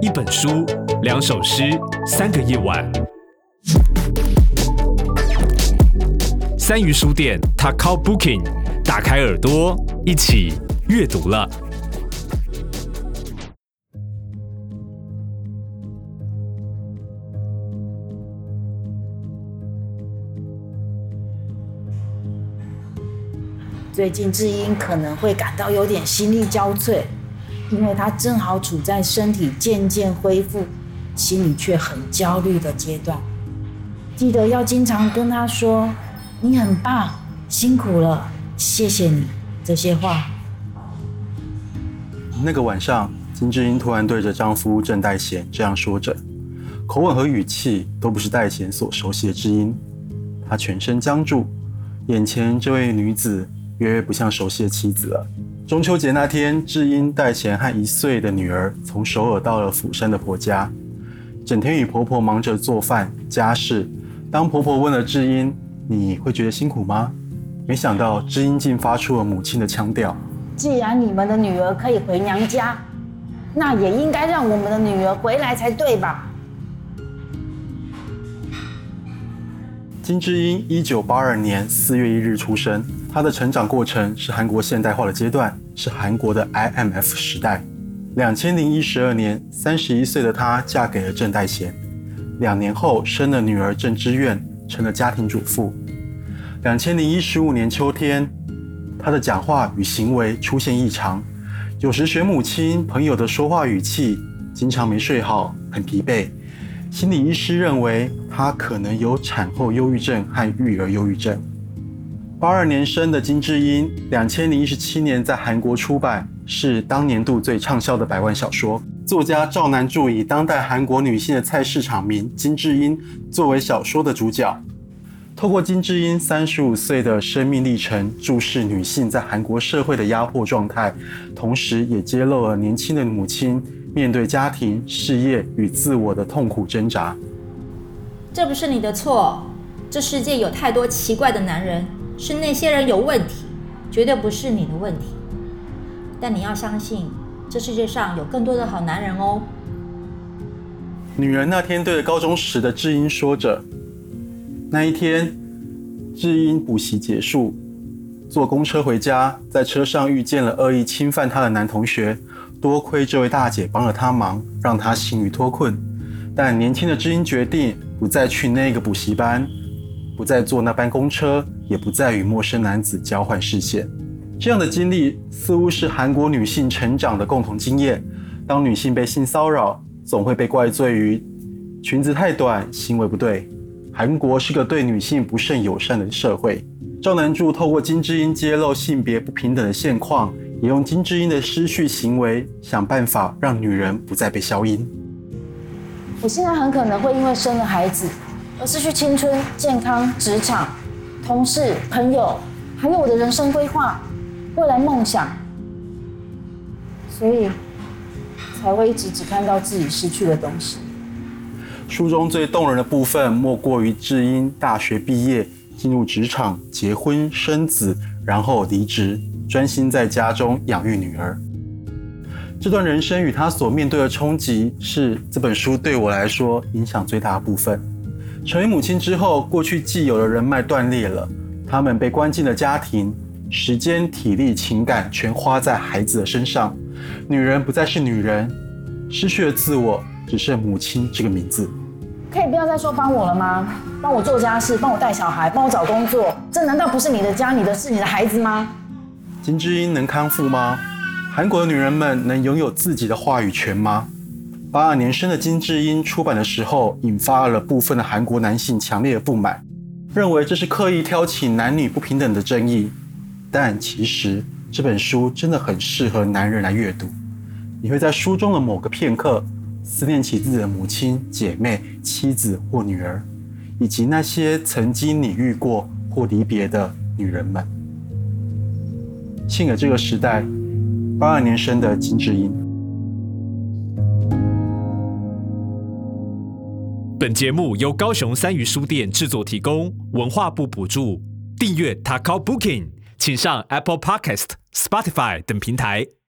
一本书，两首诗，三个夜晚。三鱼书店，Takao Booking，打开耳朵，一起阅读了。最近志英可能会感到有点心力交瘁，因为她正好处在身体渐渐恢复，心里却很焦虑的阶段。记得要经常跟她说：“你很棒，辛苦了，谢谢你。”这些话。那个晚上，金智英突然对着丈夫郑代贤这样说着，口吻和语气都不是代贤所熟悉的智英。她全身僵住，眼前这位女子。越来越不像熟悉的妻子了。中秋节那天，智英、带贤和一岁的女儿从首尔到了釜山的婆家，整天与婆婆忙着做饭家事。当婆婆问了智英：“你会觉得辛苦吗？”没想到智英竟发出了母亲的腔调：“既然你们的女儿可以回娘家，那也应该让我们的女儿回来才对吧？”金智英一九八二年四月一日出生。她的成长过程是韩国现代化的阶段，是韩国的 IMF 时代。两千零一十二年，三十一岁的她嫁给了郑代贤，两年后生了女儿郑知苑，成了家庭主妇。两千零一十五年秋天，她的讲话与行为出现异常，有时学母亲朋友的说话语气，经常没睡好，很疲惫。心理医师认为她可能有产后忧郁症和育儿忧郁症。八二年生的金智英，两千零一十七年在韩国出版，是当年度最畅销的百万小说。作家赵南柱以当代韩国女性的菜市场名金智英作为小说的主角，透过金智英三十五岁的生命历程，注视女性在韩国社会的压迫状态，同时也揭露了年轻的母亲。面对家庭、事业与自我的痛苦挣扎，这不是你的错。这世界有太多奇怪的男人，是那些人有问题，绝对不是你的问题。但你要相信，这世界上有更多的好男人哦。女人那天对着高中时的智英说着。那一天，智英补习结束，坐公车回家，在车上遇见了恶意侵犯她的男同学。多亏这位大姐帮了他忙，让他幸于脱困。但年轻的知音决定不再去那个补习班，不再坐那班公车，也不再与陌生男子交换视线。这样的经历似乎是韩国女性成长的共同经验。当女性被性骚扰，总会被怪罪于裙子太短、行为不对。韩国是个对女性不甚友善的社会。赵南柱透过金智英揭露性别不平等的现况。也用金智英的失序行为想办法让女人不再被消音。我现在很可能会因为生了孩子而失去青春、健康、职场、同事、朋友，还有我的人生规划、未来梦想，所以才会一直只看到自己失去的东西。书中最动人的部分，莫过于智英大学毕业，进入职场、结婚、生子，然后离职。专心在家中养育女儿，这段人生与她所面对的冲击，是这本书对我来说影响最大的部分。成为母亲之后，过去既有的人脉断裂了，他们被关进了家庭，时间、体力、情感全花在孩子的身上，女人不再是女人，失去了自我，只剩母亲这个名字。可以不要再说帮我了吗？帮我做家事，帮我带小孩，帮我找工作，这难道不是你的家，你的事，你的孩子吗？金智英能康复吗？韩国的女人们能拥有自己的话语权吗？八二年生的金智英出版的时候，引发了部分的韩国男性强烈的不满，认为这是刻意挑起男女不平等的争议。但其实这本书真的很适合男人来阅读。你会在书中的某个片刻，思念起自己的母亲、姐妹、妻子或女儿，以及那些曾经你遇过或离别的女人们。献给这个时代，八二年生的金智英。本节目由高雄三余书店制作提供，文化部补助。订阅 Taco Booking，请上 Apple Podcast、Spotify 等平台。